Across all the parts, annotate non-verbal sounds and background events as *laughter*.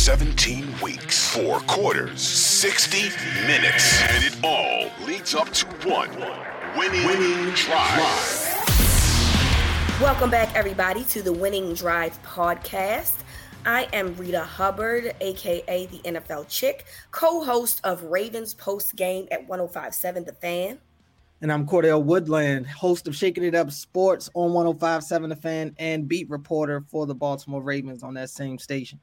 17 weeks, four quarters, 60 minutes, and it all leads up to one winning, winning drive. Welcome back, everybody, to the Winning Drive podcast. I am Reeta Hubbard, aka the NFL Chick, co host of Ravens Post Game at 1057 The Fan. And I'm Cordell Woodland, host of Shaking It Up Sports on 1057 The Fan and beat reporter for the Baltimore Ravens on that same station.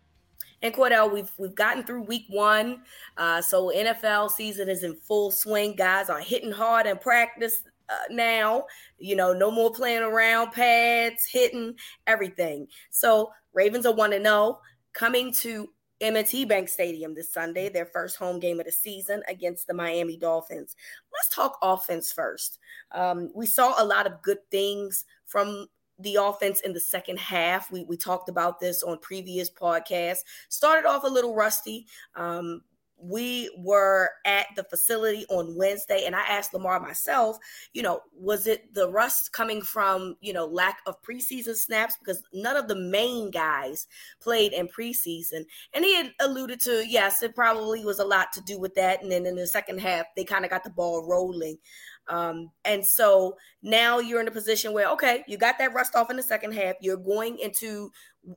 And Cordell, we've we've gotten through week one, uh, so NFL season is in full swing. Guys are hitting hard in practice uh, now. You know, no more playing around, pads, hitting everything. So Ravens are one to zero, coming to M&T Bank Stadium this Sunday, their first home game of the season against the Miami Dolphins. Let's talk offense first. Um, we saw a lot of good things from the offense in the second half. We, we talked about this on previous podcasts. Started off a little rusty. Um, we were at the facility on Wednesday, and I asked Lamar myself, you know, was it the rust coming from, you know, lack of preseason snaps? Because none of the main guys played in preseason. And he had alluded to, yes, it probably was a lot to do with that. And then in the second half, they kind of got the ball rolling. Um, and so now you're in a position where, okay, you got that rust off in the second half. You're going into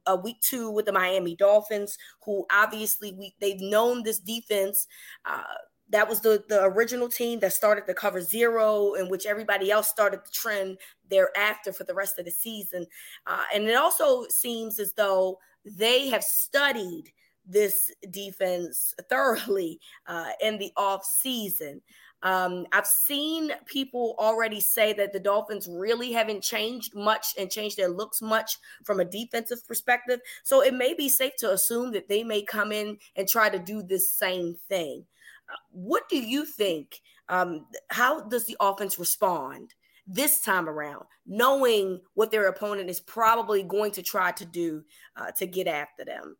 a week two with the Miami Dolphins, who obviously we they've known this defense. Uh, that was the the original team that started the cover zero, in which everybody else started the trend thereafter for the rest of the season. Uh, and it also seems as though they have studied this defense thoroughly uh, in the off season. Um, I've seen people already say that the Dolphins really haven't changed much and changed their looks much from a defensive perspective. So it may be safe to assume that they may come in and try to do this same thing. Uh, what do you think? Um, how does the offense respond this time around, knowing what their opponent is probably going to try to do uh, to get after them?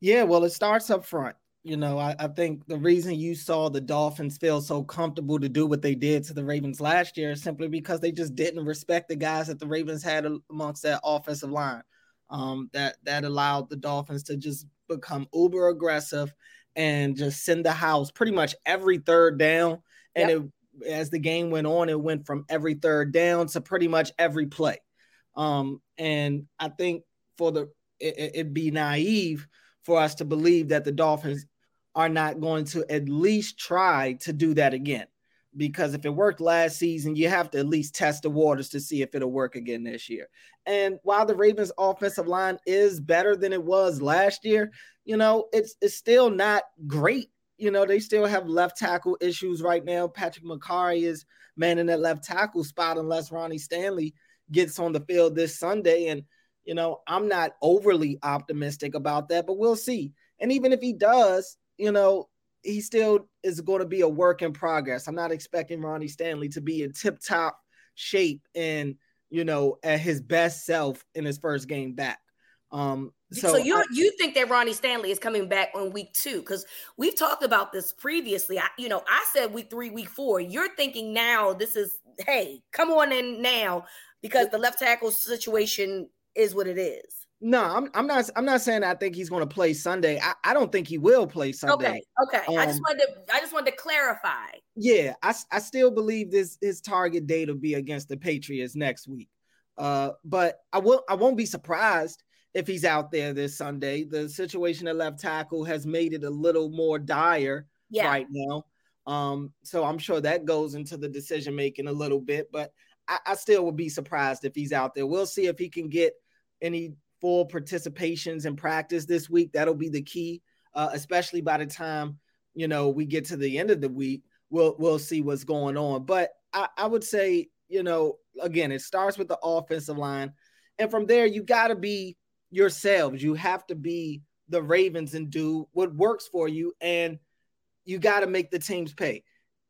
Yeah, well, it starts up front. You know, I, I, think the reason you saw the Dolphins feel so comfortable to do what they did to the Ravens last year is simply because they just didn't respect the guys that the Ravens had amongst that offensive line. Um, that that allowed the Dolphins to just become uber aggressive and just send the house pretty much every third down. And yep. it, as the game went on, it went from every third down to pretty much every play. Um, and I think for the it, it'd be naive for us to believe that the Dolphins are not going to at least try to do that again. Because if it worked last season, you have to at least test the waters to see if it'll work again this year. And while the Ravens' offensive line is better than it was last year, you know, it's it's still not great. You know, they still have left tackle issues right now. Patrick Mekari is manning that left tackle spot unless Ronnie Stanley gets on the field this Sunday. And, you know, I'm not overly optimistic about that, but we'll see. And even if he does, you know, he still is going to be a work in progress. I'm not expecting Ronnie Stanley to be in tip top shape and, you know, at his best self in his first game back. Um, so, so you I, you think that Ronnie Stanley is coming back on week two? Because we've talked about this previously. I, you know, I said week three, week four. You're thinking now this is hey, come on in now because the left tackle situation is what it is. No, I'm, I'm not. I'm not saying I think he's going to play Sunday. I, I don't think he will play Sunday. Okay, okay. Um, I just um, wanted to. I just wanted to clarify. Yeah, I, I still believe this his target date will be against the Patriots next week. Uh, but I will. I won't be surprised if he's out there this Sunday. The situation at left tackle has made it a little more dire yeah. right now. Um, so I'm sure that goes into the decision making a little bit, but I, I, still would be surprised if he's out there. We'll see if he can get any full participations in practice this week. That'll be the key, uh, especially by the time you know we get to the end of the week. We'll we'll see what's going on. But I, I would say, you know, again, it starts with the offensive line, and from there you got to be yourselves. You have to be the Ravens and do what works for you, and you got to make the teams pay.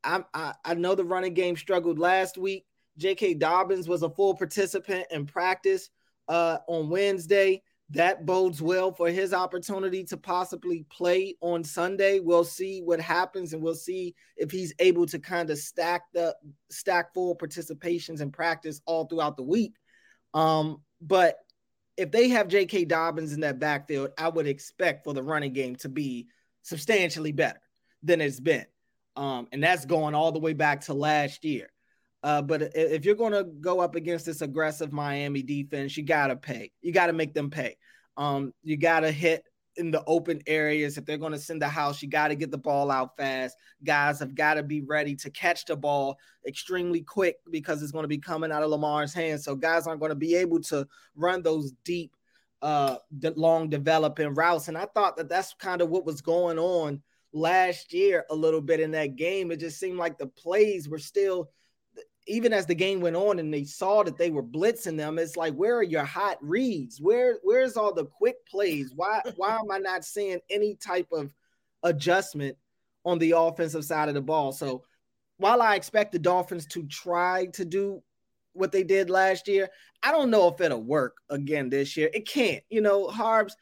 I, I I know the running game struggled last week. J.K. Dobbins was a full participant in practice uh, on Wednesday. That bodes well for his opportunity to possibly play on Sunday. We'll see what happens, and we'll see if he's able to kind of stack the stack full participations in practice all throughout the week. Um, but if they have J.K. Dobbins in that backfield, I would expect for the running game to be substantially better than it's been. Um, and that's going all the way back to last year. Uh, but if you're going to go up against this aggressive Miami defense, you got to pay. You got to make them pay. Um, you got to hit in the open areas. If they're going to send the house, you got to get the ball out fast. Guys have got to be ready to catch the ball extremely quick because it's going to be coming out of Lamar's hands. So guys aren't going to be able to run those deep, uh, long developing routes. And I thought that that's kind of what was going on last year a little bit in that game. It just seemed like the plays were still even as the game went on and they saw that they were blitzing them, it's like, where are your hot reads? Where where's all the quick plays? Why why am I not seeing any type of adjustment on the offensive side of the ball? So while I expect the Dolphins to try to do what they did last year, I don't know if it'll work again this year. It can't. You know, Harbs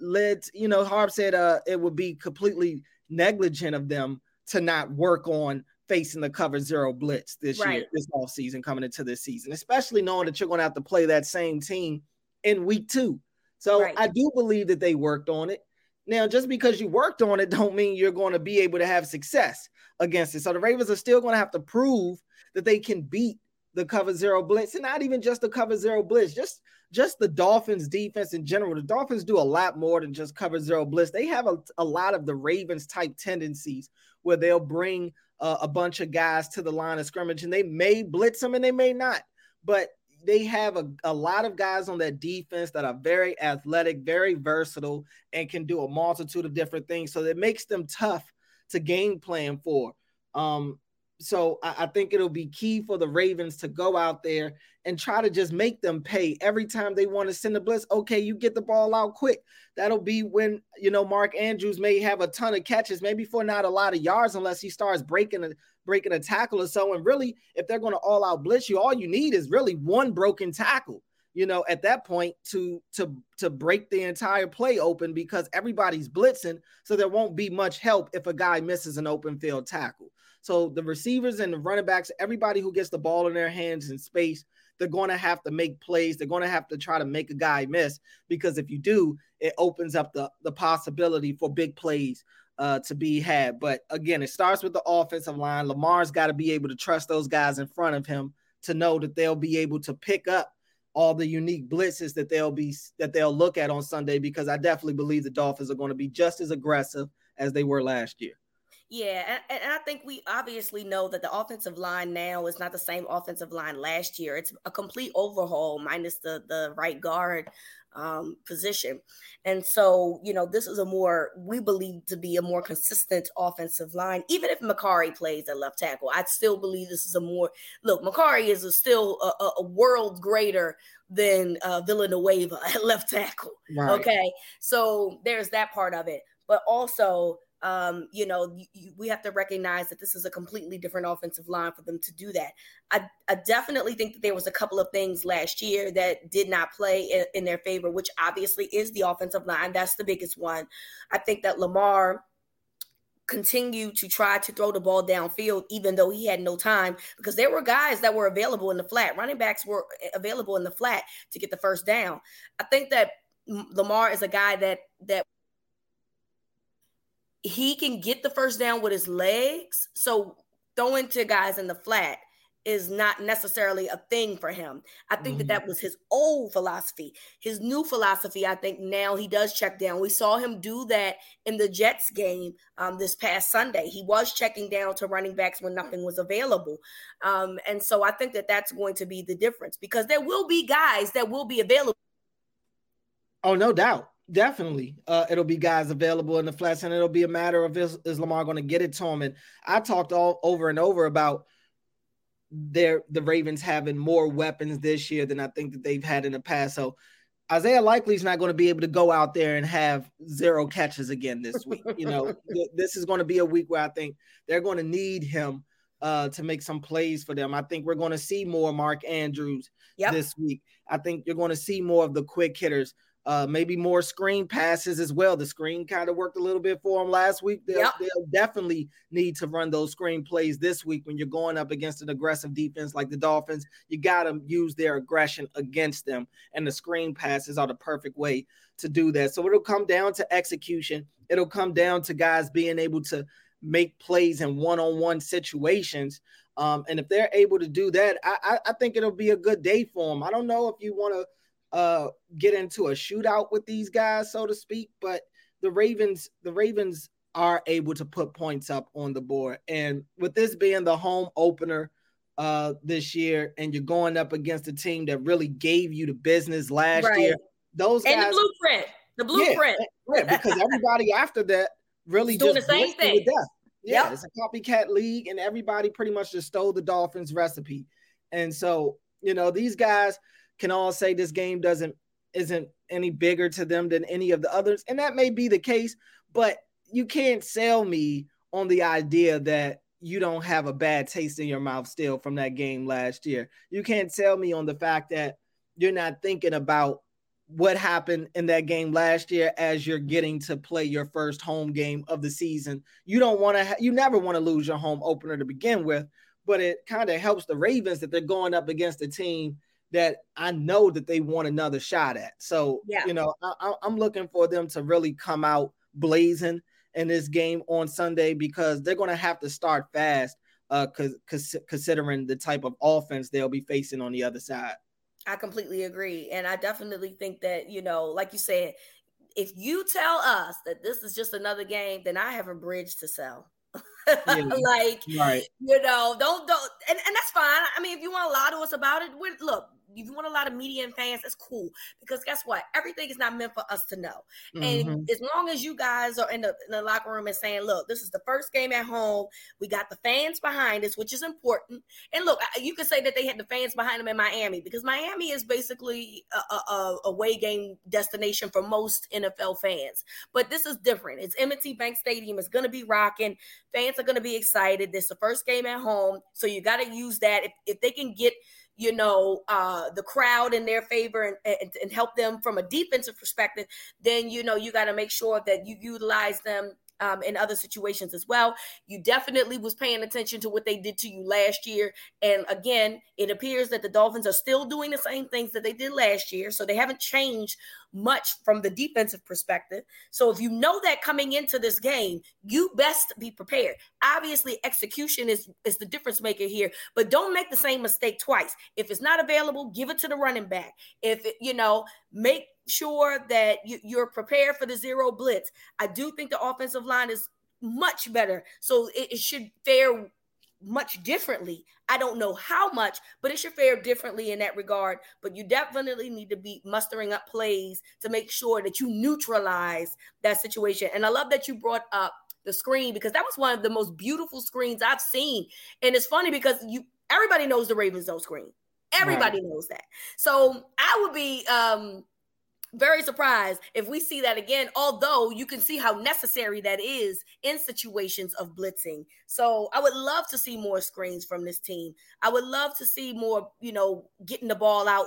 led, you know, Harb said uh it would be completely negligent of them to not work on facing the cover zero blitz this right. year, this off season coming into this season, especially knowing that you're going to have to play that same team in week two. So right. I do believe that they worked on it. Now, just because you worked on it, *laughs* don't mean you're going to be able to have success against it. So the Ravens are still going to have to prove that they can beat the cover zero blitz, and not even just the cover zero blitz, just just the Dolphins defense in general. The Dolphins do a lot more than just cover zero blitz. They have a, a lot of the Ravens type tendencies where they'll bring uh, a bunch of guys to the line of scrimmage and they may blitz them and they may not, but they have a, a lot of guys on that defense that are very athletic, very versatile, and can do a multitude of different things. So it makes them tough to game plan for. Um, so I, I, think it'll be key for the Ravens to go out there and try to just make them pay every time they want to send the blitz. Okay, you get the ball out quick. That'll be when you know Mark Andrews may have a ton of catches, maybe for not a lot of yards, unless he starts breaking a breaking a tackle or so. And really, if they're going to all out blitz you, all you need is really one broken tackle. You know, at that point to to to break the entire play open because everybody's blitzing, so there won't be much help if a guy misses an open field tackle. So the receivers and the running backs, everybody who gets the ball in their hands in space, they're going to have to make plays. They're going to have to try to make a guy miss because if you do, it opens up the, the possibility for big plays uh, to be had. But again, it starts with the offensive line. Lamar's got to be able to trust those guys in front of him to know that they'll be able to pick up all the unique blitzes that they'll be that they'll look at on Sunday because I definitely believe the Dolphins are going to be just as aggressive as they were last year. Yeah, and, and, I think we obviously know that the offensive line now is not the same offensive line last year. It's a complete overhaul, minus the the right guard um, position. And so, you know, this is a more we believe to be a more consistent offensive line. Even if Mekari plays at left tackle, I still believe this is a more look. Mekari is a, still a, a, world greater than uh, Villanueva *laughs* at left tackle. Right. Okay, so there's that part of it, but also um, you know, you, we have to recognize that this is a completely different offensive line for them to do that. I, I definitely think that there was a couple of things last year that did not play in, in their favor, which obviously is the offensive line. That's the biggest one. I think that Lamar continued to try to throw the ball downfield, even though he had no time, because there were guys that were available in the flat. Running backs were available in the flat to get the first down. I think that Lamar is a guy that that he can get the first down with his legs. So throwing to guys in the flat is not necessarily a thing for him. I think mm-hmm. that that was his old philosophy. His new philosophy, I think now he does check down. We saw him do that in the Jets game um, this past Sunday. He was checking down to running backs when nothing was available. Um, and so I think that that's going to be the difference because there will be guys that will be available. Oh, no doubt. Definitely, uh, it'll be guys available in the flats, and it'll be a matter of is, is Lamar going to get it to him. And I talked all over and over about their the Ravens having more weapons this year than I think that they've had in the past. So Isaiah Likely is not going to be able to go out there and have zero catches again this week. You know, *laughs* this is going to be a week where I think they're going to need him uh, to make some plays for them. I think we're going to see more Mark Andrews yep. this week. I think you're going to see more of the quick hitters uh, maybe more screen passes as well. The screen kind of worked a little bit for them last week. They'll, yep. they'll, definitely need to run those screen plays this week when you're going up against an aggressive defense like the Dolphins. You got to use their aggression against them, and the screen passes are the perfect way to do that. So it'll come down to execution. It'll come down to guys being able to make plays in one-on-one situations. Um, and if they're able to do that, I, I, I think it'll be a good day for them. I don't know if you want to – uh get into a shootout with these guys, so to speak. But the Ravens, the Ravens are able to put points up on the board. And with this being the home opener uh this year, and you're going up against a team that really gave you the business last right. year, those and guys, the blueprint, the blueprint, yeah, because everybody after that really doing just the same thing. Yeah, yep. it's a copycat league, and everybody pretty much just stole the Dolphins recipe. And so, you know, these guys, can all say this game doesn't isn't any bigger to them than any of the others, and that may be the case, but you can't sell me on the idea that you don't have a bad taste in your mouth still from that game last year. You can't sell me on the fact that you're not thinking about what happened in that game last year as you're getting to play your first home game of the season. You don't want to ha- you never want to lose your home opener to begin with, but it kind of helps the Ravens that they're going up against a team that I know that they want another shot at. So, yeah. you know, I, am looking for them to really come out blazing in this game on Sunday because they're going to have to start fast, uh, cause, considering the type of offense they'll be facing on the other side. I completely agree, and I definitely think that you know, like you said, if you tell us that this is just another game, then I have a bridge to sell. *laughs* Yeah. like right. you know, don't don't and, and that's fine. I mean, if you want to lie to us about it, look, if you want a lot of media and fans, that's cool. Because guess what? Everything is not meant for us to know. Mm-hmm. And as long as you guys are in the, in the locker room and saying, look, this is the first game at home. We got the fans behind us, which is important. And look, you could say that they had the fans behind them in Miami because Miami is basically a, a, a away game destination for most NFL fans. But this is different. It's M&T Bank Stadium. It's going to be rocking. Fans are going to be excited. This is the first game at home. So you got to use that. If, if they can get – you know, uh, the crowd in their favor and, and, and help them from a defensive perspective, then, you know, you got to make sure that you utilize them um, in other situations as well. You definitely was paying attention to what they did to you last year. And again, it appears that the Dolphins are still doing the same things that they did last year. So they haven't changed much from the defensive perspective. So if you know that coming into this game, you best be prepared. Obviously, execution is, is the difference maker here, but don't make the same mistake twice. If it's not available, give it to the running back. If it, you know, make sure that you, you're prepared for the zero blitz. I do think the offensive line is much better. So it, it should fare much differently. I don't know how much, but it should fare differently in that regard. But you definitely need to be mustering up plays to make sure that you neutralize that situation. And I love that you brought up the screen because that was one of the most beautiful screens I've seen. And it's funny because you everybody knows the Ravens don't screen. Everybody right. knows that. So I would be um very surprised if we see that again, although you can see how necessary that is in situations of blitzing. So I would love to see more screens from this team. I would love to see more, you know, getting the ball out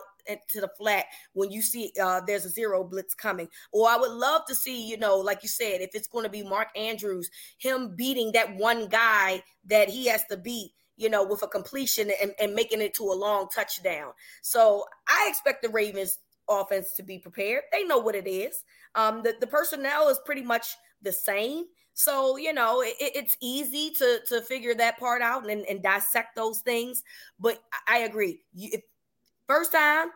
to the flat when you see uh, there's a zero blitz coming. Or I would love to see, you know, like you said, if it's going to be Mark Andrews, him beating that one guy that he has to beat you know, with a completion and, and making it to a long touchdown. So I expect the Ravens offense to be prepared. They know what it is. Um, the, the personnel is pretty much the same. So, you know, it, it's easy to to figure that part out and, and dissect those things. But I agree. You, if, first time,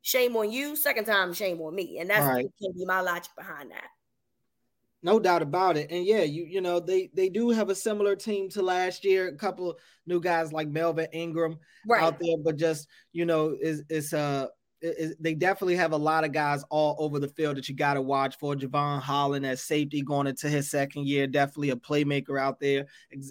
shame on you. Second time, shame on me. And that's right. can be my logic behind that. No doubt about it. And yeah, you you know, they they do have a similar team to last year. A couple new guys like Melvin Ingram right. out there, but just you know, is it's they definitely have a lot of guys all over the field that you got to watch for. Jevon Holland as safety going into his second year, definitely a playmaker out there.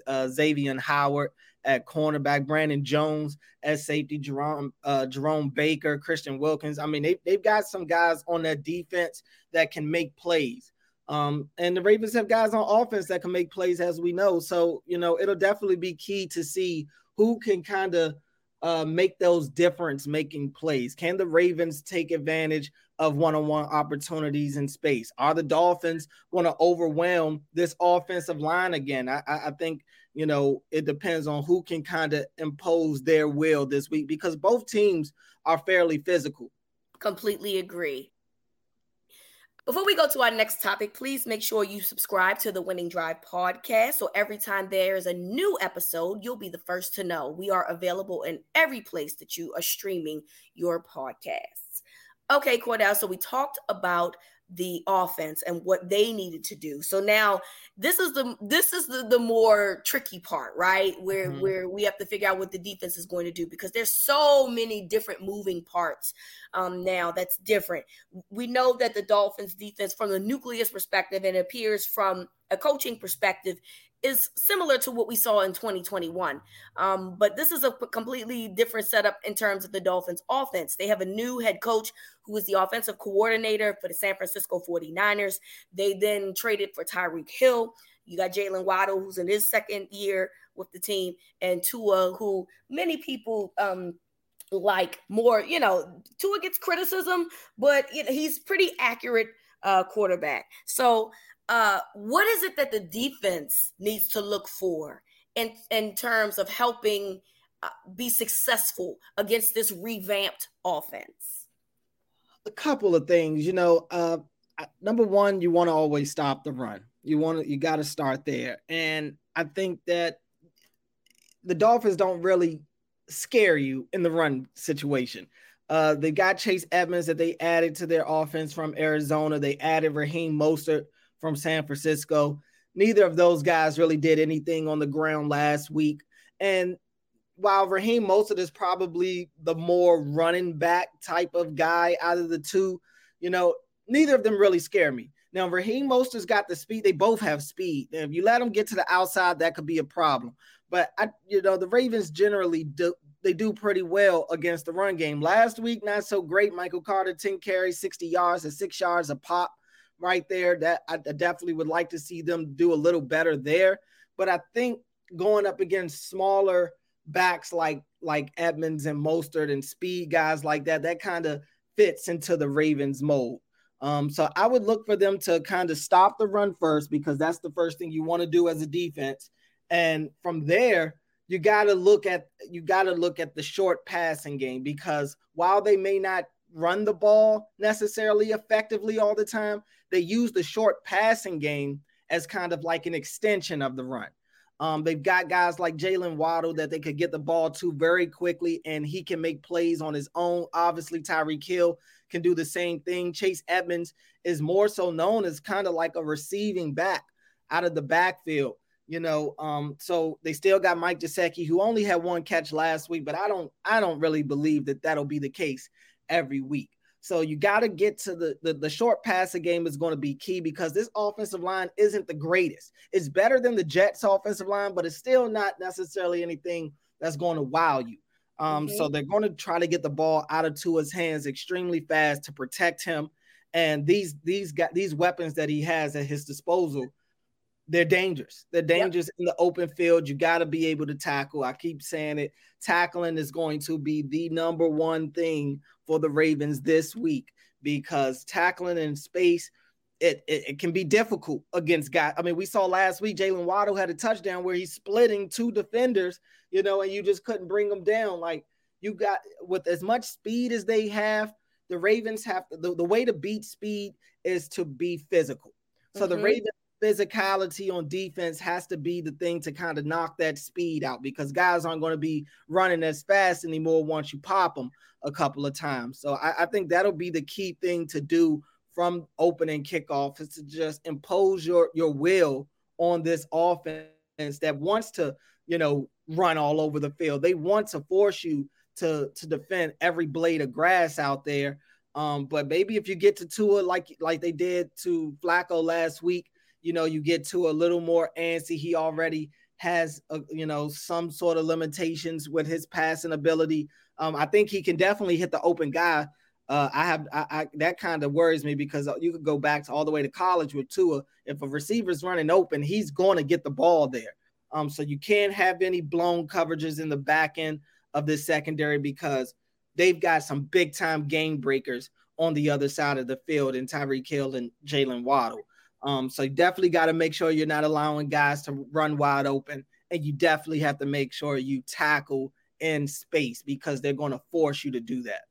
Uh, Xavier Howard at cornerback, Brandon Jones as safety, Jerome uh, Jerome Baker, Christian Wilkins. I mean, they they've got some guys on that defense that can make plays. Um, and the Ravens have guys on offense that can make plays, as we know. So, you know, it'll definitely be key to see who can kind of uh, make those difference making plays? Can the Ravens take advantage of one on one opportunities in space? Are the Dolphins going to overwhelm this offensive line again? I, I think, you know, it depends on who can kind of impose their will this week because both teams are fairly physical. Completely agree. Before we go to our next topic, please make sure you subscribe to the Winning Drive podcast. So every time there is a new episode, you'll be the first to know. We are available in every place that you are streaming your podcasts. Okay, Cordell. So we talked about the offense and what they needed to do. So now this is the this is the, the more tricky part, right? Where mm-hmm. where we have to figure out what the defense is going to do because there's so many different moving parts um now that's different. We know that the Dolphins defense from the nucleus perspective and appears from a coaching perspective is similar to what we saw in 2021. Um, but this is a completely different setup in terms of the Dolphins offense. They have a new head coach who is the offensive coordinator for the San Francisco 49ers. They then traded for Tyreek Hill. You got Jaylen Waddle, who's in his second year with the team, and Tua, who many people um, like more, you know, Tua gets criticism, but you know, he's pretty accurate uh, quarterback. So uh, what is it that the defense needs to look for in in terms of helping uh, be successful against this revamped offense? A couple of things, you know. Uh, number one, you want to always stop the run. You want to, you got to start there, and I think that the Dolphins don't really scare you in the run situation. Uh, they got Chase Edmonds that they added to their offense from Arizona. They added Raheem Mostert from San Francisco. Neither of those guys really did anything on the ground last week. And while Raheem Mostert is probably the more running back type of guy out of the two, you know, neither of them really scare me. Now, Raheem Mostert's got the speed. They both have speed. And if you let them get to the outside, that could be a problem. But I, you know, the Ravens generally do they do pretty well against the run game. Last week, not so great. Michael Carter, 10 carries, 60 yards, and six yards a pop right there. That I definitely would like to see them do a little better there. But I think going up against smaller backs like like Edmonds and Mostert and speed guys like that, that kind of fits into the Ravens mold. Um, so I would look for them to kind of stop the run first because that's the first thing you want to do as a defense. And from there, you got to look at you got to look at the short passing game because while they may not run the ball necessarily effectively all the time. They use the short passing game as kind of like an extension of the run. Um, they've got guys like Jaylen Waddle that they could get the ball to very quickly, and he can make plays on his own. Obviously, Tyreek Hill can do the same thing. Chase Edmonds is more so known as kind of like a receiving back out of the backfield. You know, um, so they still got Mike Gesicki, who only had one catch last week, but I don't, I don't really believe that that'll be the case every week. So you got to get to the, the the short passing game is going to be key because this offensive line isn't the greatest. It's better than the Jets offensive line, but it's still not necessarily anything that's going to wow you. Um, mm-hmm. so they're going to try to get the ball out of Tua's hands extremely fast to protect him. And these these got these weapons that he has at his disposal they're dangerous. They're dangerous yep. in the open field. You got to be able to tackle. I keep saying it. Tackling is going to be the number one thing for the Ravens this week because tackling in space, it, it, it can be difficult against guys. I mean, we saw last week Jaylen Waddle had a touchdown where he's splitting two defenders, you know, and you just couldn't bring them down. Like you got with as much speed as they have, the Ravens have to, the, the way to beat speed is to be physical. So mm-hmm. the Ravens physicality on defense has to be the thing to kind of knock that speed out because guys aren't going to be running as fast anymore once you pop them a couple of times. So I, I think that'll be the key thing to do from opening kickoff is to just impose your your will on this offense that wants to, you know, run all over the field. They want to force you to to defend every blade of grass out there. Um, but maybe if you get to Tua like like they did to Flacco last week, you know, you get to a little more antsy. He already has, a, you know, some sort of limitations with his passing ability. Um, I think he can definitely hit the open guy. Uh, I have I, I that kind of worries me because you could go back to all the way to college with Tua. If a receiver's running open, he's going to get the ball there. Um, so you can't have any blown coverages in the back end of this secondary because they've got some big time game breakers on the other side of the field in Tyreek Hill and Jaylen Waddle. Um, so you definitely got to make sure you're not allowing guys to run wide open, and you definitely have to make sure you tackle in space because they're going to force you to do that.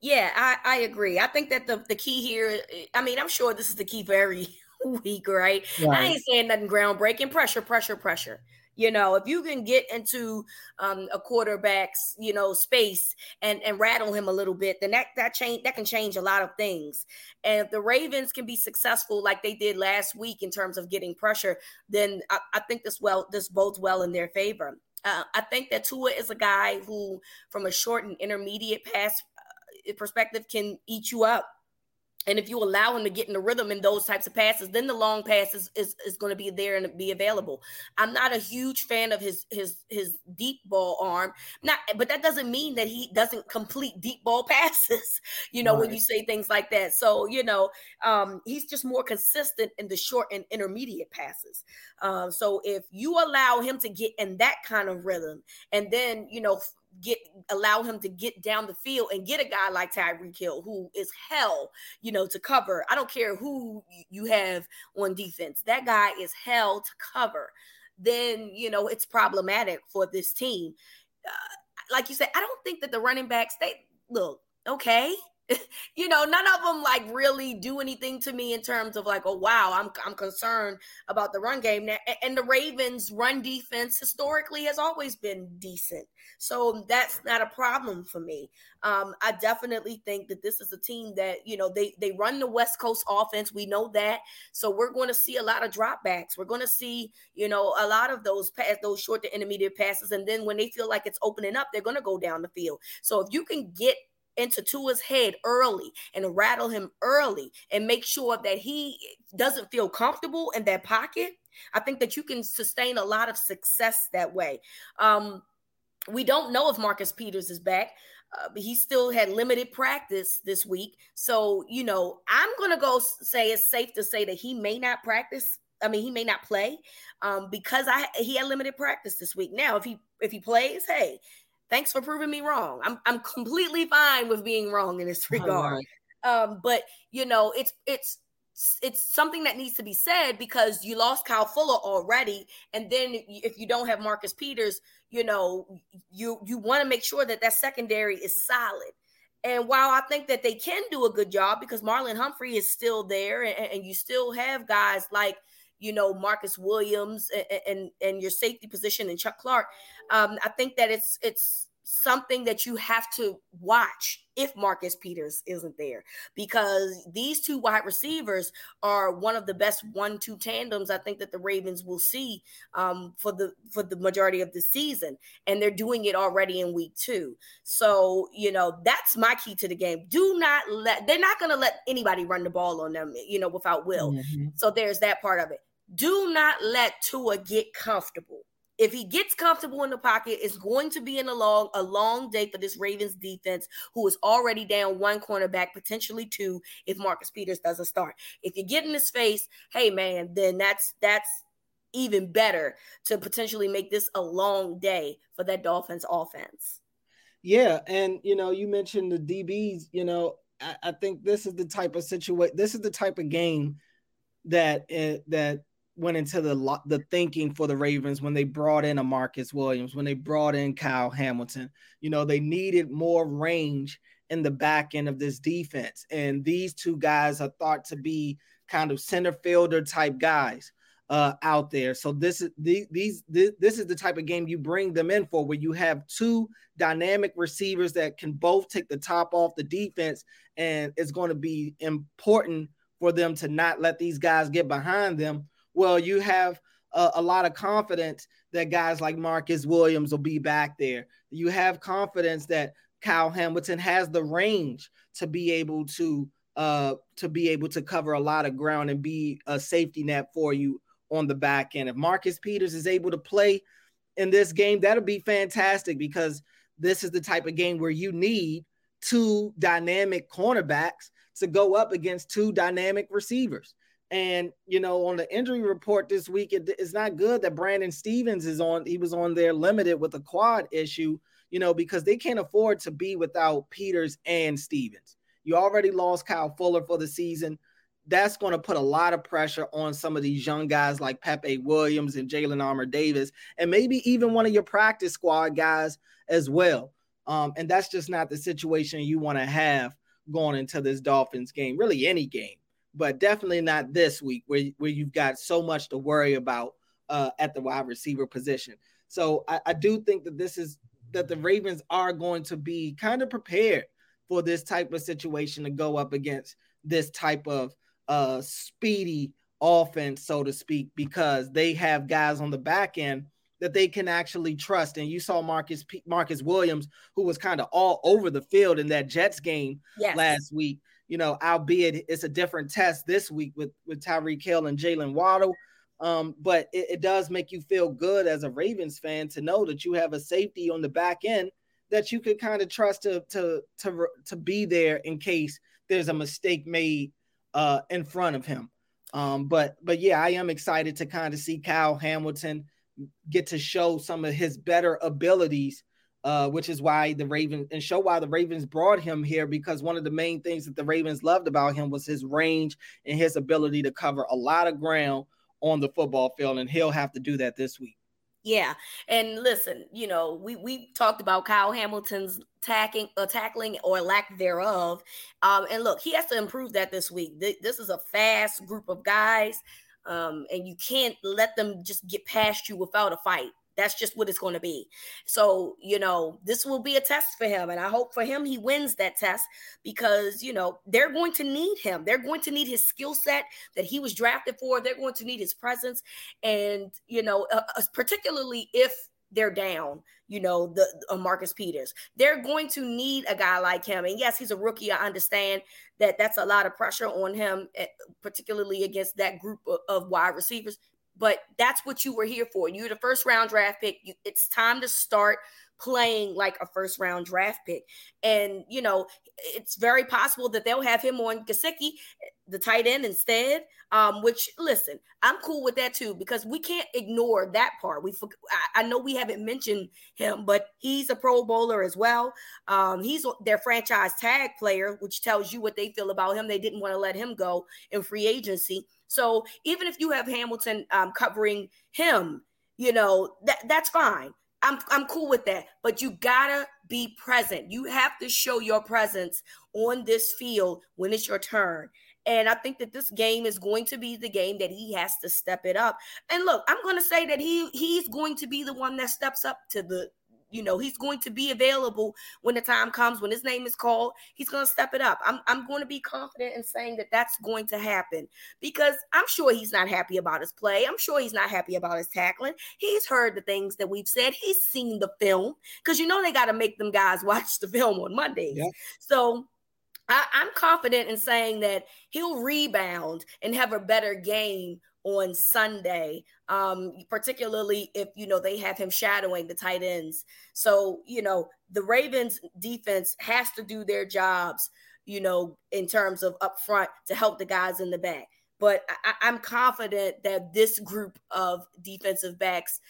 Yeah, I, I agree. I think that the, the key here, I mean, I'm sure this is the key for every *laughs* week, right? right? I ain't saying nothing groundbreaking. Pressure, pressure, pressure. You know, if you can get into um, a quarterback's, you know, space and and rattle him a little bit, then that that change that can change a lot of things. And if the Ravens can be successful like they did last week in terms of getting pressure, then I, I think this well this bodes well in their favor. Uh, I think that Tua is a guy who, from a short and intermediate pass uh, perspective, can eat you up. And if you allow him to get in the rhythm in those types of passes, then the long passes is, is, is going to be there and be available. I'm not a huge fan of his his his deep ball arm. Not, but that doesn't mean that he doesn't complete deep ball *laughs* passes. You know, right. when you say things like that. So you know, um, he's just more consistent in the short and intermediate passes. Um, so if you allow him to get in that kind of rhythm, and then you know get allow him to get down the field and get a guy like Tyreek Hill who is hell, you know, to cover. I don't care who you have on defense. That guy is hell to cover. Then, you know, it's problematic for this team. Uh, like you said, I don't think that the running backs they look, okay, *laughs* you know, none of them like really do anything to me in terms of like, oh wow, I'm I'm concerned about the run game. Now, And the Ravens' run defense historically has always been decent, so that's not a problem for me. Um, I definitely think that this is a team that you know they they run the West Coast offense. We know that, so we're going to see a lot of dropbacks. We're going to see you know a lot of those pass, those short to intermediate passes, and then when they feel like it's opening up, they're going to go down the field. So if you can get into Tua's head early and rattle him early and make sure that he doesn't feel comfortable in that pocket, I think that you can sustain a lot of success that way. Um, we don't know if Marcus Peters is back. Uh, he still had limited practice this week. So, you know, I'm going to go say it's safe to say that he may not practice. I mean, he may not play um, because I he had limited practice this week. Now, if he if he plays, hey, thanks for proving me wrong. I'm I'm completely fine with being wrong in this regard. Um, but you know, it's it's it's something that needs to be said because you lost Kyle Fuller already, and then if you don't have Marcus Peters, you know, you you want to make sure that that secondary is solid. And while I think that they can do a good job because Marlon Humphrey is still there, and, and you still have guys like you know Marcus Williams and, and and, your safety position and Chuck Clark, um, I think that it's it's something that you have to watch if Marcus Peters isn't there because these two wide receivers are one of the best one-two tandems I think that the Ravens will see um, for the for the majority of the season and they're doing it already in week 2. So, you know, that's my key to the game. Do not let they're not going to let anybody run the ball on them, you know, without will. Mm-hmm. So there's that part of it. Do not let Tua get comfortable if he gets comfortable in the pocket, it's going to be in a long, a long day for this Ravens defense, who is already down one cornerback, potentially two, if Marcus Peters doesn't start. If you get in his face, hey man, then that's that's even better to potentially make this a long day for that Dolphins offense. Yeah, and you know, you mentioned the DBs. You know, I, I think this is the type of situation. This is the type of game that uh, that went into the the thinking for the Ravens when they brought in a Marcus Williams, when they brought in Kyle Hamilton. You know, they needed more range in the back end of this defense. And these two guys are thought to be kind of center fielder type guys uh, out there. So this is the, these this, this is the type of game you bring them in for, where you have two dynamic receivers that can both take the top off the defense, and it's going to be important for them to not let these guys get behind them. Well, you have a, a lot of confidence that guys like Marcus Williams will be back there. You have confidence that Kyle Hamilton has the range to be able to uh to be able to cover a lot of ground and be a safety net for you on the back end. If Marcus Peters is able to play in this game, that'll be fantastic because this is the type of game where you need two dynamic cornerbacks to go up against two dynamic receivers. And you know, on the injury report this week, it, it's not good that Brandon Stephens is on. He was on there limited with a quad issue, you know, because they can't afford to be without Peters and Stephens. You already lost Kyle Fuller for the season. That's going to put a lot of pressure on some of these young guys like Pepe Williams and Jalyn Armour Davis, and maybe even one of your practice squad guys as well. Um, and that's just not the situation you want to have going into this Dolphins game, really any game, but definitely not this week where, where you've got so much to worry about uh, at the wide receiver position. So I, I do think that this is that the Ravens are going to be kind of prepared for this type of situation to go up against this type of uh, speedy offense, so to speak, because they have guys on the back end that they can actually trust. And you saw Marcus P- Marcus Williams, who was kind of all over the field in that Jets game yes. last week. You know, albeit it's a different test this week with with Tyreek Hill and Jaylen Waddle. Um, but it, it does make you feel good as a Ravens fan to know that you have a safety on the back end that you could kind of trust to to to to be there in case there's a mistake made uh, in front of him. Um, but but yeah, I am excited to kind of see Kyle Hamilton get to show some of his better abilities, uh, which is why the Ravens and show why the Ravens brought him here because one of the main things that the Ravens loved about him was his range and his ability to cover a lot of ground on the football field, and he'll have to do that this week. Yeah, and listen, you know, we we talked about Kyle Hamilton's tackling, uh, tackling or lack thereof, um, and look, he has to improve that this week. This is a fast group of guys um, and you can't let them just get past you without a fight. That's just what it's going to be. So, you know, this will be a test for him. And I hope for him he wins that test because, you know, they're going to need him. They're going to need his skill set that he was drafted for. They're going to need his presence. And, you know, uh, uh particularly if they're down, you know, the uh, Marcus Peters. They're going to need a guy like him. And yes, he's a rookie. I understand that that's a lot of pressure on him, eh, particularly against that group of, of wide receivers. But that's what you were here for. You're the first round draft pick. You, it's time to start playing like a first round draft pick. And, you know, it's very possible that they'll have him on Gesicki, the tight end, instead. Um, which, listen, I'm cool with that too, because we can't ignore that part. We, I know we haven't mentioned him, but he's a Pro Bowler as well. Um, he's their franchise tag player, which tells you what they feel about him. They didn't want to let him go in free agency. So even if you have Hamilton um, covering him, you know, that that's fine. I'm I'm cool with that. But you gotta be present. You have to show your presence on this field when it's your turn. And I think that this game is going to be the game that he has to step it up. And look, I'm going to say that he he's going to be the one that steps up to the you know, he's going to be available when the time comes, when his name is called. He's going to step it up. I'm, I'm going to be confident in saying that that's going to happen because I'm sure he's not happy about his play. I'm sure he's not happy about his tackling. He's heard the things that we've said. He's seen the film because you know they got to make them guys *laughs* watch the film on Mondays. Yeah. So I, I'm confident in saying that he'll rebound and have a better game on Sunday, um, particularly if you know they have him shadowing the tight ends. So you know the Ravens defense has to do their jobs, you know, in terms of up front to help the guys in the back. But I, am confident that this group of defensive backs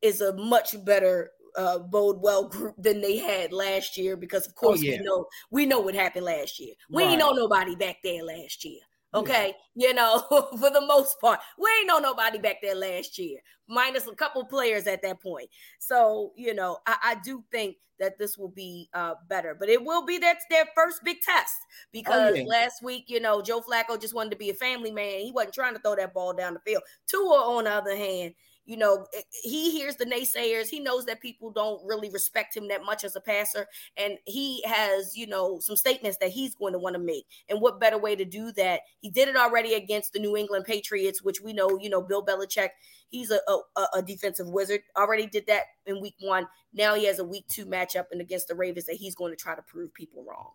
is a much better uh, Bodewell group than they had last year because of oh, course oh, yeah. we know we know what happened last year. We right. ain't know nobody back there last year. Okay, yeah. you know, *laughs* for the most part, we ain't know nobody back there last year, minus a couple players at that point. So, you know, I, I do think that this will be uh, better, but it will be that's their first big test oh, because oh, yeah. last week, you know, Joe Flacco just wanted to be a family man. He wasn't trying to throw that ball down the field. Tua, on the other hand, you know, he hears the naysayers. He knows that people don't really respect him that much as a passer. And he has, you know, some statements that he's going to want to make. And what better way to do that? He did it already against the New England Patriots, which we know, you know, Bill Belichick, he's a, a, a defensive wizard. Already did that in week one. Now he has a week two matchup and against the Ravens that he's going to try to prove people wrong.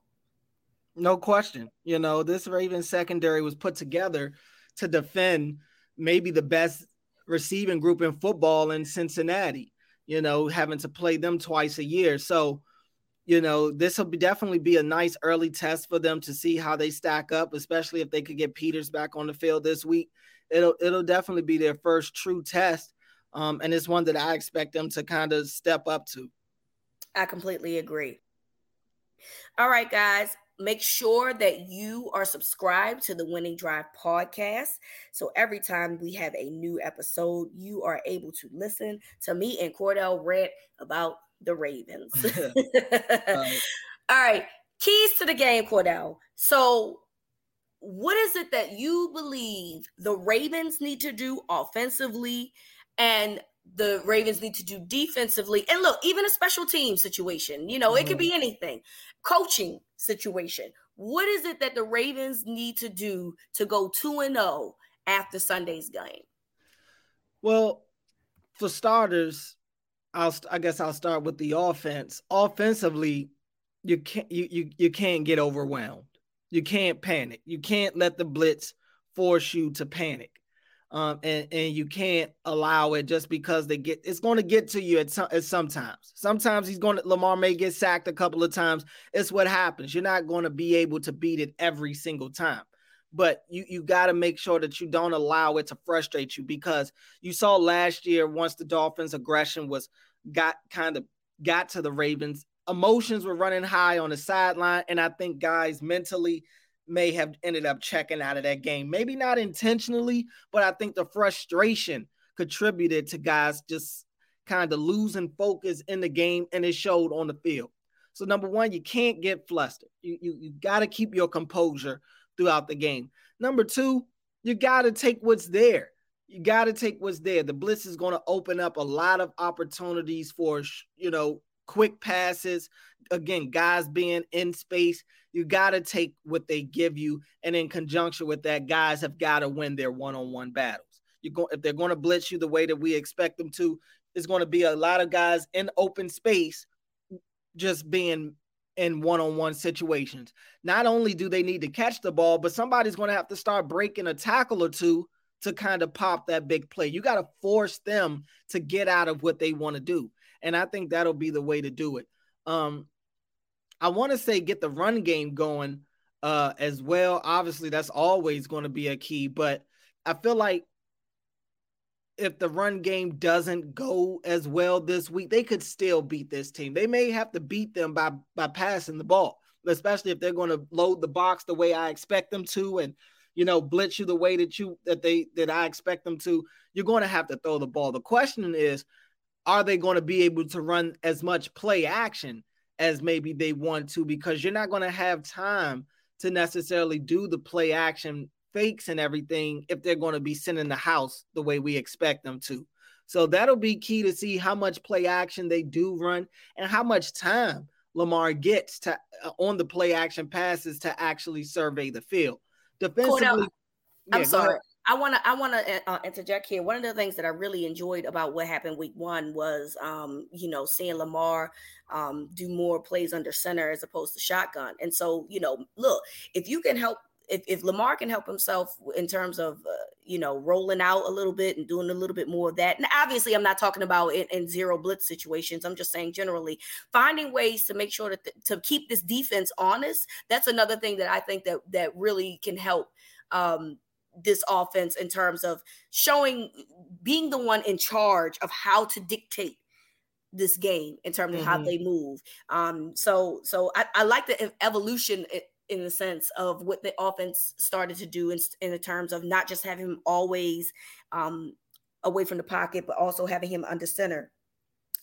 No question. You know, this Ravens secondary was put together to defend maybe the best receiving group in football in Cincinnati, you know, having to play them twice a year. So, you know, this will be definitely be a nice early test for them to see how they stack up, especially if they could get Peters back on the field this week. It'll it'll definitely be their first true test. Um, and it's one that I expect them to kind of step up to. I completely agree. All right, guys make sure that you are subscribed to the Winning Drive podcast. So every time we have a new episode, you are able to listen to me and Cordell rant about the Ravens. *laughs* *laughs* All right. Keys to the game, Cordell. So, what is it that you believe the Ravens need to do offensively and the Ravens need to do defensively? And look, even a special team situation, you know, mm-hmm. it could be mm-hmm. anything. Coaching situation. What is it that the Ravens need to do to go 2 and 0 after Sunday's game? Well, for starters, I'll I guess I'll start with the offense. Offensively, you can't you you, you can't get overwhelmed. You can't panic. You can't let the blitz force you to panic um, and and you can't allow it just because they get it's going to get to you at some at sometimes. Sometimes he's going to Lamar may get sacked a couple of times. It's what happens. You're not going to be able to beat it every single time. But you you got to make sure that you don't allow it to frustrate you because you saw last year once the Dolphins aggression was got kind of got to the Ravens, emotions were running high on the sideline and I think guys mentally may have ended up checking out of that game. Maybe not intentionally, but I think the frustration contributed to guys just kind of losing focus in the game and it showed on the field. So number one, you can't get flustered. You you, you got to keep your composure throughout the game. Number two, you got to take what's there. You got to take what's there. The blitz is going to open up a lot of opportunities for you know quick passes. Again, guys being in space, you got to take what they give you, and in conjunction with that, guys have got to win their one-on-one battles. You go if they're going to blitz you the way that we expect them to. It's going to be a lot of guys in open space, just being in one-on-one situations. Not only do they need to catch the ball, but somebody's going to have to start breaking a tackle or two to kind of pop that big play. You got to force them to get out of what they want to do and I think that'll be the way to do it. Um, I want to say get the run game going uh, as well. Obviously, that's always going to be a key, but I feel like if the run game doesn't go as well this week, they could still beat this team. They may have to beat them by by passing the ball, especially if they're going to load the box the way I expect them to, and you know blitz you the way that you that they that I expect them to. You're going to have to throw the ball. The question is, are they going to be able to run as much play action as maybe they want to? Because you're not going to have time to necessarily do the play action fakes and everything if they're going to be sending the house the way we expect them to. So that'll be key to see how much play action they do run and how much time Lamar gets to uh, on the play action passes to actually survey the field. Defensively, I'm yeah, sorry. I want to I want to uh, interject here. One of the things that I really enjoyed about what happened week one was, um, you know, seeing Lamar um, do more plays under center as opposed to shotgun. And so, you know, look, if you can help, if, if Lamar can help himself in terms of, uh, you know, rolling out a little bit and doing a little bit more of that. And obviously, I'm not talking about in, in zero blitz situations. I'm just saying generally finding ways to make sure that th- to keep this defense honest. That's another thing that I think that that really can help um, this offense in terms of showing being the one in charge of how to dictate this game in terms of mm-hmm. how they move. Um, so so I, I like the evolution in the sense of what the offense started to do in, in the terms of not just having him always um, away from the pocket, but also having him under center.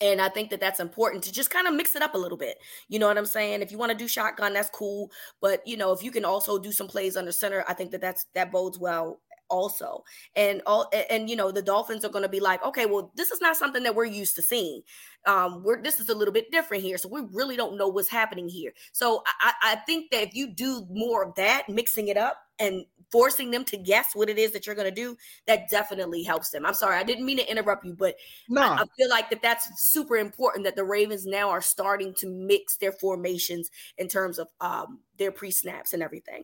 And I think that that's important to just kind of mix it up a little bit. You know what I'm saying? If you want to do shotgun, that's cool. But you know, if you can also do some plays under center, I think that that's that bodes well also and all and you know the dolphins are going to be like okay well this is not something that we're used to seeing um we're this is a little bit different here so we really don't know what's happening here so i i think that if you do more of that mixing it up and forcing them to guess what it is that you're going to do that definitely helps them i'm sorry i didn't mean to interrupt you but no. I, I feel like that that's super important that the ravens now are starting to mix their formations in terms of um their pre-snaps and everything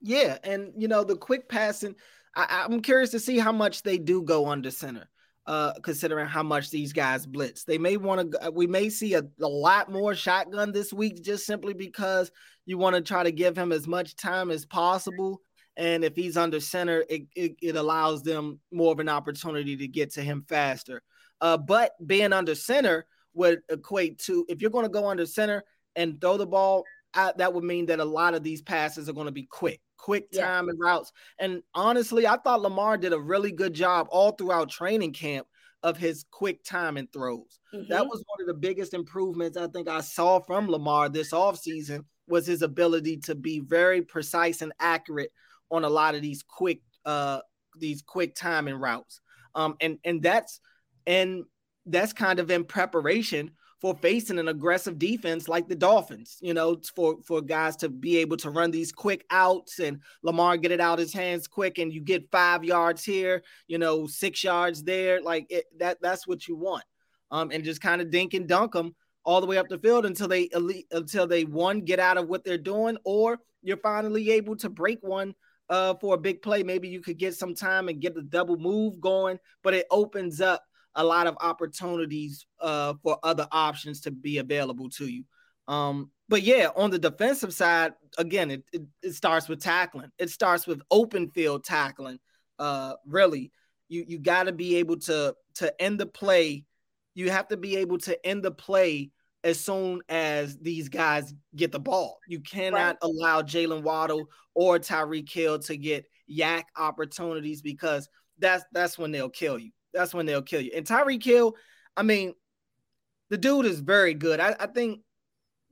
yeah and you know the quick passing I, i'm curious to see how much they do go under center, uh, considering how much these guys blitz. They may want to. We may see a, a lot more shotgun this week, just simply because you want to try to give him as much time as possible. And if he's under center, it, it, it allows them more of an opportunity to get to him faster. Uh, but being under center would equate to if you're going to go under center and throw the ball, that would mean that a lot of these passes are going to be quick quick time yeah. and routes. And honestly, I thought Lamar did a really good job all throughout training camp of his quick time and throws. Mm-hmm. That was one of the biggest improvements I think I saw from Lamar this offseason was his ability to be very precise and accurate on a lot of these quick uh these quick timing routes. Um and and that's and that's kind of in preparation for facing an aggressive defense like the Dolphins, you know, for for guys to be able to run these quick outs and Lamar get it out his hands quick and you get 5 yards here, you know, 6 yards there, like it, that that's what you want. Um and just kind of dink and dunk them all the way up the field until they elite, until they one get out of what they're doing or you're finally able to break one uh, for a big play. Maybe you could get some time and get the double move going, but it opens up a lot of opportunities uh, for other options to be available to you. Um, but yeah, on the defensive side, again, it, it, it starts with tackling. It starts with open field tackling. Uh, really, you you got to be able to to end the play. You have to be able to end the play as soon as these guys get the ball. You cannot right. allow Jaylen Waddle or Tyreek Hill to get YAC opportunities because that's that's when they'll kill you that's when they'll kill you. And Tyreek Hill, I mean, the dude is very good. I, I, think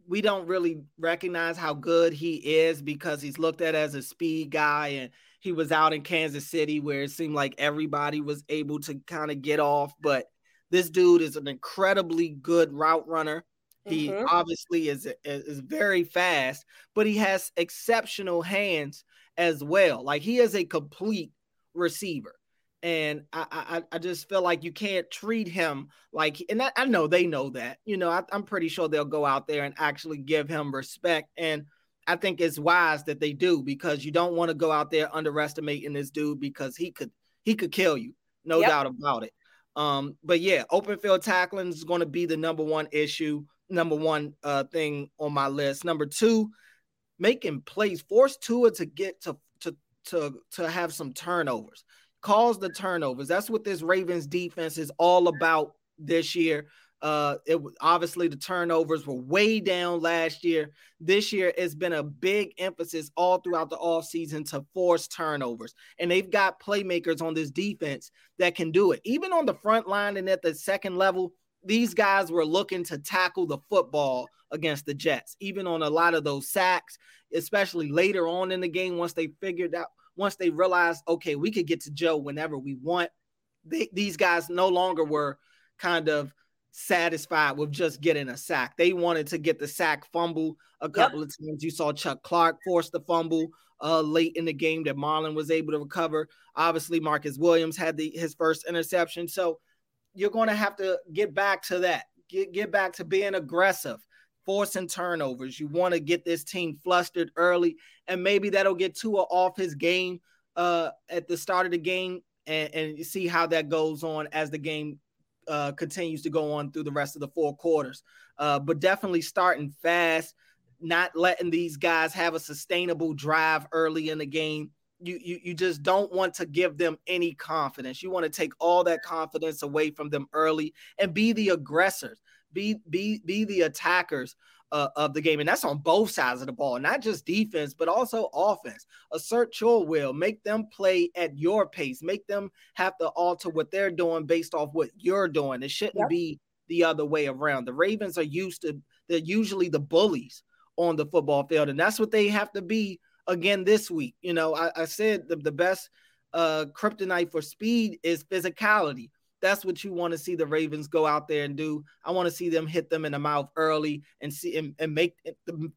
we don't really recognize how good he is because he's looked at as a speed guy and he was out in Kansas City where it seemed like everybody was able to kind of get off. But this dude is an incredibly good route runner. He mm-hmm. obviously is, is very fast, but he has exceptional hands as well. Like he is a complete receiver and I, I, I just feel like you can't treat him like and I, I know they know that you know I, am pretty sure they'll go out there and actually give him respect and I think it's wise that they do because you don't want to go out there underestimating this dude because he could he could kill you no yep. doubt about it um but yeah open field tackling is going to be the number one issue number one uh thing on my list number two making plays force Tua to get to to to to have some turnovers cause the turnovers. That's what this Ravens defense is all about this year. Uh, it obviously the turnovers were way down last year. This year, it's been a big emphasis all throughout the offseason to force turnovers. And they've got playmakers on this defense that can do it. Even on the front line and at the second level, these guys were looking to tackle the football against the Jets, even on a lot of those sacks, especially later on in the game once they figured out once they realized, okay, we could get to Joe whenever we want, they, these guys no longer were kind of satisfied with just getting a sack. They wanted to get the sack fumble a couple yep. of times. You saw Chuck Clark force the fumble uh, late in the game that Marlon was able to recover. Obviously, Marcus Williams had the his first interception. So you're going to have to get back to that. Get get back to being aggressive forcing turnovers. You want to get this team flustered early, and maybe that'll get Tua off his game uh, at the start of the game, and, and see how that goes on as the game uh, continues to go on through the rest of the four quarters. Uh, but definitely starting fast, not letting these guys have a sustainable drive early in the game. You, you you just don't want to give them any confidence. You want to take all that confidence away from them early and be the aggressors be be be the attackers uh, of the game, and that's on both sides of the ball, not just defense, but also offense. Assert your will, make them play at your pace, make them have to alter what they're doing based off what you're doing. It shouldn't yep. be the other way around. The Ravens are used to they're usually the bullies on the football field, and that's what they have to be again this week. You know, I, I said the, the best uh kryptonite for speed is physicality. That's what you want to see the Ravens go out there and do. I want to see them hit them in the mouth early and see and, and make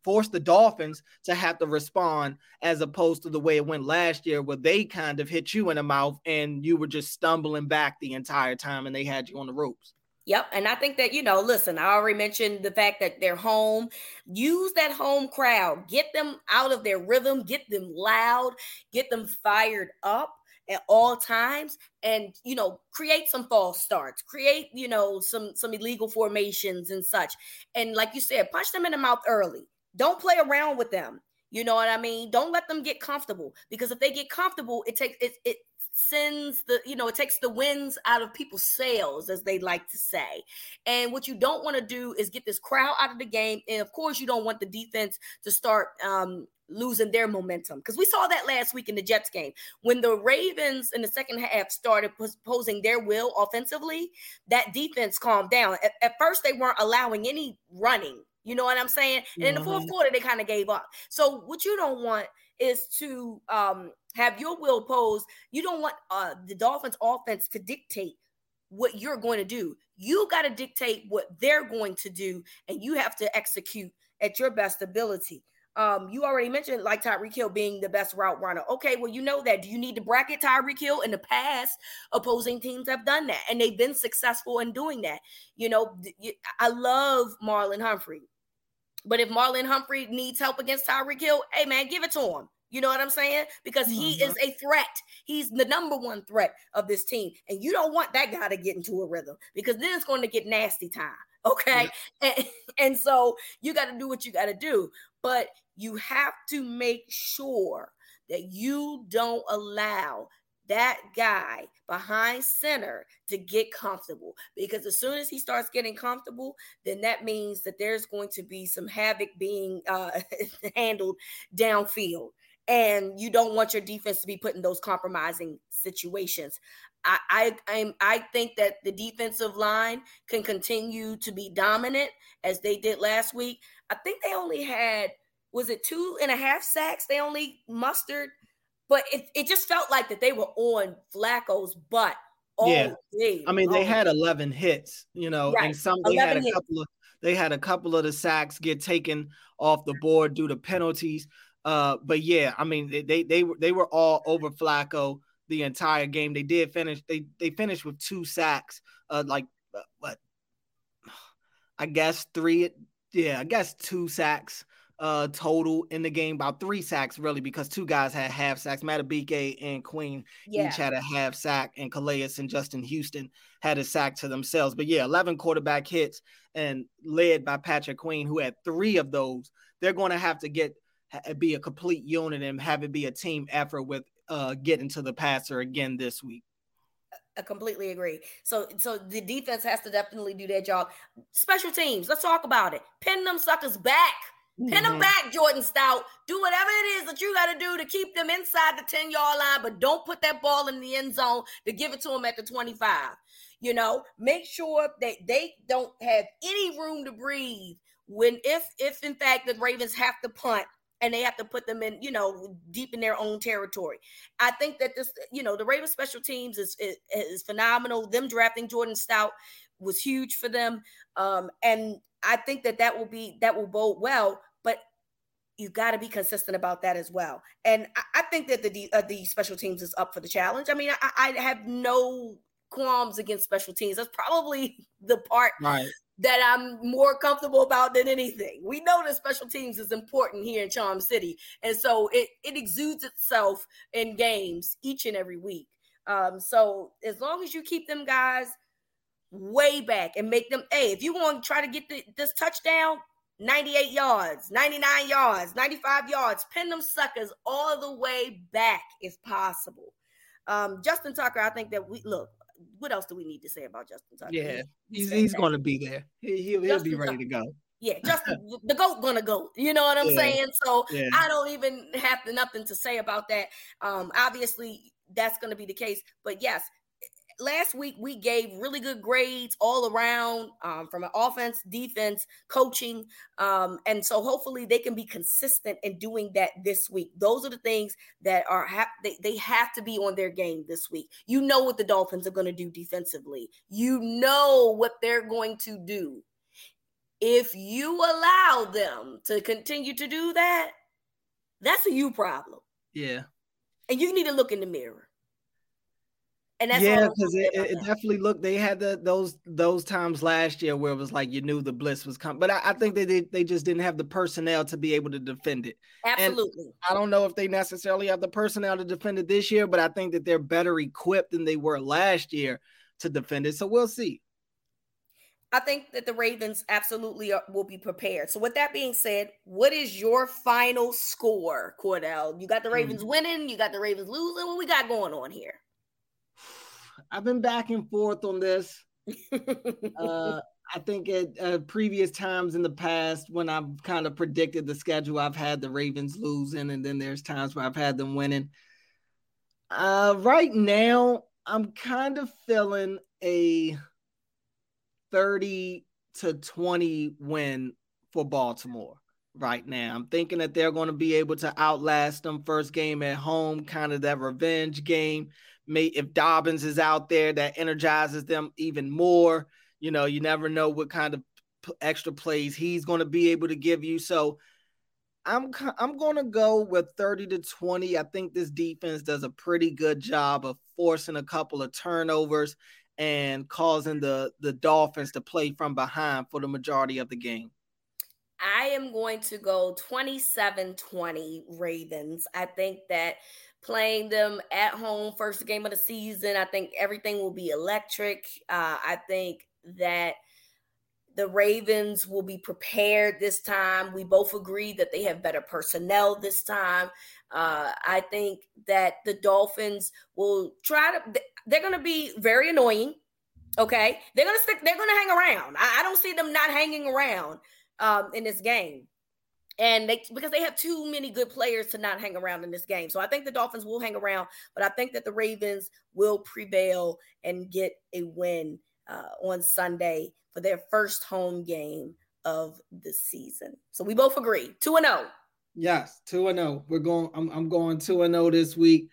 force the Dolphins to have to respond as opposed to the way it went last year where they kind of hit you in the mouth and you were just stumbling back the entire time and they had you on the ropes. Yep. And I think that, you know, listen, I already mentioned the fact that they're home. Use that home crowd, get them out of their rhythm, get them loud, get them fired up at all times and you know create some false starts. Create you know some some illegal formations and such. And like you said punch them in the mouth early. Don't play around with them. You know what i mean? Don't let them get comfortable because if they get comfortable it takes it, it sends the you know it takes the winds out of people's sails as they like to say and what you don't want to do is get this crowd out of the game and of course you don't want the defense to start um losing their momentum because we saw that last week in the Jets game when the Ravens in the second half started posing their will offensively. That defense calmed down. At, at first, they weren't allowing any running. You know what I'm saying? And in the fourth mm-hmm. quarter, they kind of gave up. So what you don't want is to um, have your will posed. You don't want uh, the Dolphins' offense to dictate what you're going to do. You got to dictate what they're going to do, and you have to execute at your best ability. Um, you already mentioned like Tyreek Hill being the best route runner. Okay, well, you know that. Do you need to bracket Tyreek Hill? In the past, opposing teams have done that, and they've been successful in doing that. You know, I love Marlon Humphrey, but if Marlon Humphrey needs help against Tyreek Hill, hey man, give it to him. You know what I'm saying? Because he mm-hmm. is a threat. He's the number one threat of this team. And you don't want that guy to get into a rhythm because then it's going to get nasty time. Okay. *laughs* And, and so you got to do what you got to do. But you have to make sure that you don't allow that guy behind center to get comfortable because as soon as he starts getting comfortable then that means that there's going to be some havoc being uh, *laughs* handled downfield. And you don't want your defense to be put in those compromising situations. I, I I'm, I think that the defensive line can continue to be dominant as they did last week. I think they only had was it two and a half sacks? They only mustered, but it, it just felt like that they were on Flacco's butt. yeah, day. I mean they had eleven hits, you know, right. and some they had a hits. couple of they had a couple of the sacks get taken off the board due to penalties. Uh, but yeah, I mean they they they were they were all over Flacco the entire game. They did finish. They they finished with two sacks. Uh, like uh, what? I guess three. Yeah, I guess two sacks uh, total in the game, about three sacks really, because two guys had half sacks. Madubuike and Queen yeah. each had a half sack, and Calais and Justin Houston had a sack to themselves. But yeah, 11 quarterback hits and led by Patrick Queen, who had three of those. They're going to have to get be a complete unit and have it be a team effort with uh, getting to the passer again this week. I completely agree. So, so the defense has to definitely do their job. Special teams, let's talk about it. Pin them suckers back. Pin them mm-hmm. back, Jordan Stout. Do whatever it is that you got to do to keep them inside the 10 yard line, but don't put that ball in the end zone to give it to them at the 25. You know, make sure that they don't have any room to breathe when, if, if in fact the Ravens have to punt and they have to put them in, you know, deep in their own territory. I think that this, you know, the Ravens special teams is, is, is phenomenal. Them drafting Jordan Stout was huge for them. Um, and I think that that will be that will bode well. But you got to be consistent about that as well. And I, I think that the uh, the special teams is up for the challenge. I mean, I, I, have no qualms against special teams. That's probably *laughs* the part right. that I'm more comfortable about than anything. We know that special teams is important here in Charm City, and so it it exudes itself in games each and every week. Um, so as long as you keep them guys way back and make them, hey, if you want to try to get the, this touchdown, 98 yards, 99 yards, 95 yards, pin them suckers all the way back if possible. Um, Justin Tucker, I think that we look, what else do we need to say about Justin Tucker? Yeah, he's he's, going to be there. He, he'll, he'll be ready Tucker. to go. Yeah, *laughs* Justin, the goat gonna go. You know what I'm Yeah. saying? So Yeah. I don't even have to, nothing to say about that. Um, obviously, that's gonna be the case. But yes, last week we gave really good grades all around um, from an offense, defense, coaching, um, and so hopefully they can be consistent in doing that this week. Those are the things that are ha- they, they have to be on their game this week. You know what the Dolphins are going to do defensively. You know what they're going to do. If you allow them to continue to do that, that's a you problem, Yeah, and you need to look in the mirror. And that's yeah, because it, it it definitely looked. They had the, those those times last year where it was like you knew the blitz was coming, but I, I think they did, they just didn't have the personnel to be able to defend it. Absolutely. I don't know if they necessarily have the personnel to defend it this year, but I think that they're better equipped than they were last year to defend it. So we'll see. I think that the Ravens absolutely are, will be prepared. So, with that being said, what is your final score, Cordell? You got the Hmm. Ravens winning, you got the Ravens losing. What we got going on here? I've been back and forth on this. Uh, I think at uh, previous times in the past, when I've kind of predicted the schedule, I've had the Ravens losing, and then there's times where I've had them winning. Uh, right now, I'm kind of feeling a 30 to 20 win for Baltimore right now. I'm thinking that they're going to be able to outlast them first game at home, kind of that revenge game. May if Dobbins is out there, that energizes them even more. You know, you never know what kind of extra plays he's going to be able to give you. So I'm I'm going to go with 30 to 20. I think this defense does a pretty good job of forcing a couple of turnovers and causing the the Dolphins to play from behind for the majority of the game. I am going to go 27 20 Ravens. I think that playing them at home, first game of the season, I think everything will be electric. Uh, I think that the Ravens will be prepared this time. We both agree that they have better personnel this time. Uh, I think that the Dolphins will try to, they're going to be very annoying. Okay. They're going to stick, they're going to hang around. I, I don't see them not hanging around um, in this game. And they because they have too many good players to not hang around in this game. So I think the Dolphins will hang around, but I think that the Ravens will prevail and get a win uh, on Sunday for their first home game of the season. So we both agree. 2 and oh. 0. Yes, 2 and 0. We're going I'm I'm going 2 and 0 this week.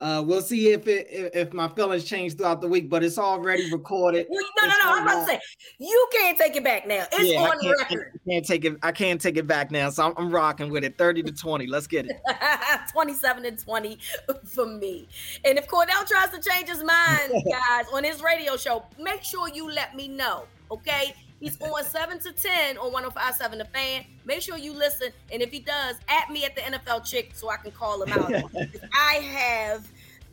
Uh, we'll see if it if, my feelings change throughout the week, but it's already recorded. No, no, no. I'm about to say you can't take it back now. It's Yeah, I on can't, record. I can't take it. I can't take it back now. So I'm, I'm rocking with it. 30 to 20. Let's get it. *laughs* 27 and 20 *laughs* for me. And if Cordell tries to change his mind, *laughs* guys, on his radio show, make sure you let me know. Okay. He's on 7 to 10 on 1057 The Fan. Make sure you listen. And if he does, at me at the NFL Chick so I can call him out. *laughs* I have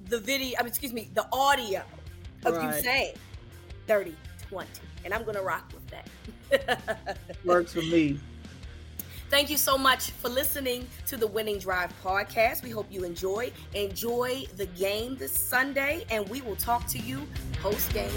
the video, I mean, excuse me, the audio of you saying 30 20. And I'm going to rock with that. *laughs* Works for me. Thank you so much for listening to the Winning Drive podcast. We hope you enjoy. Enjoy the game this Sunday, and we will talk to you post game.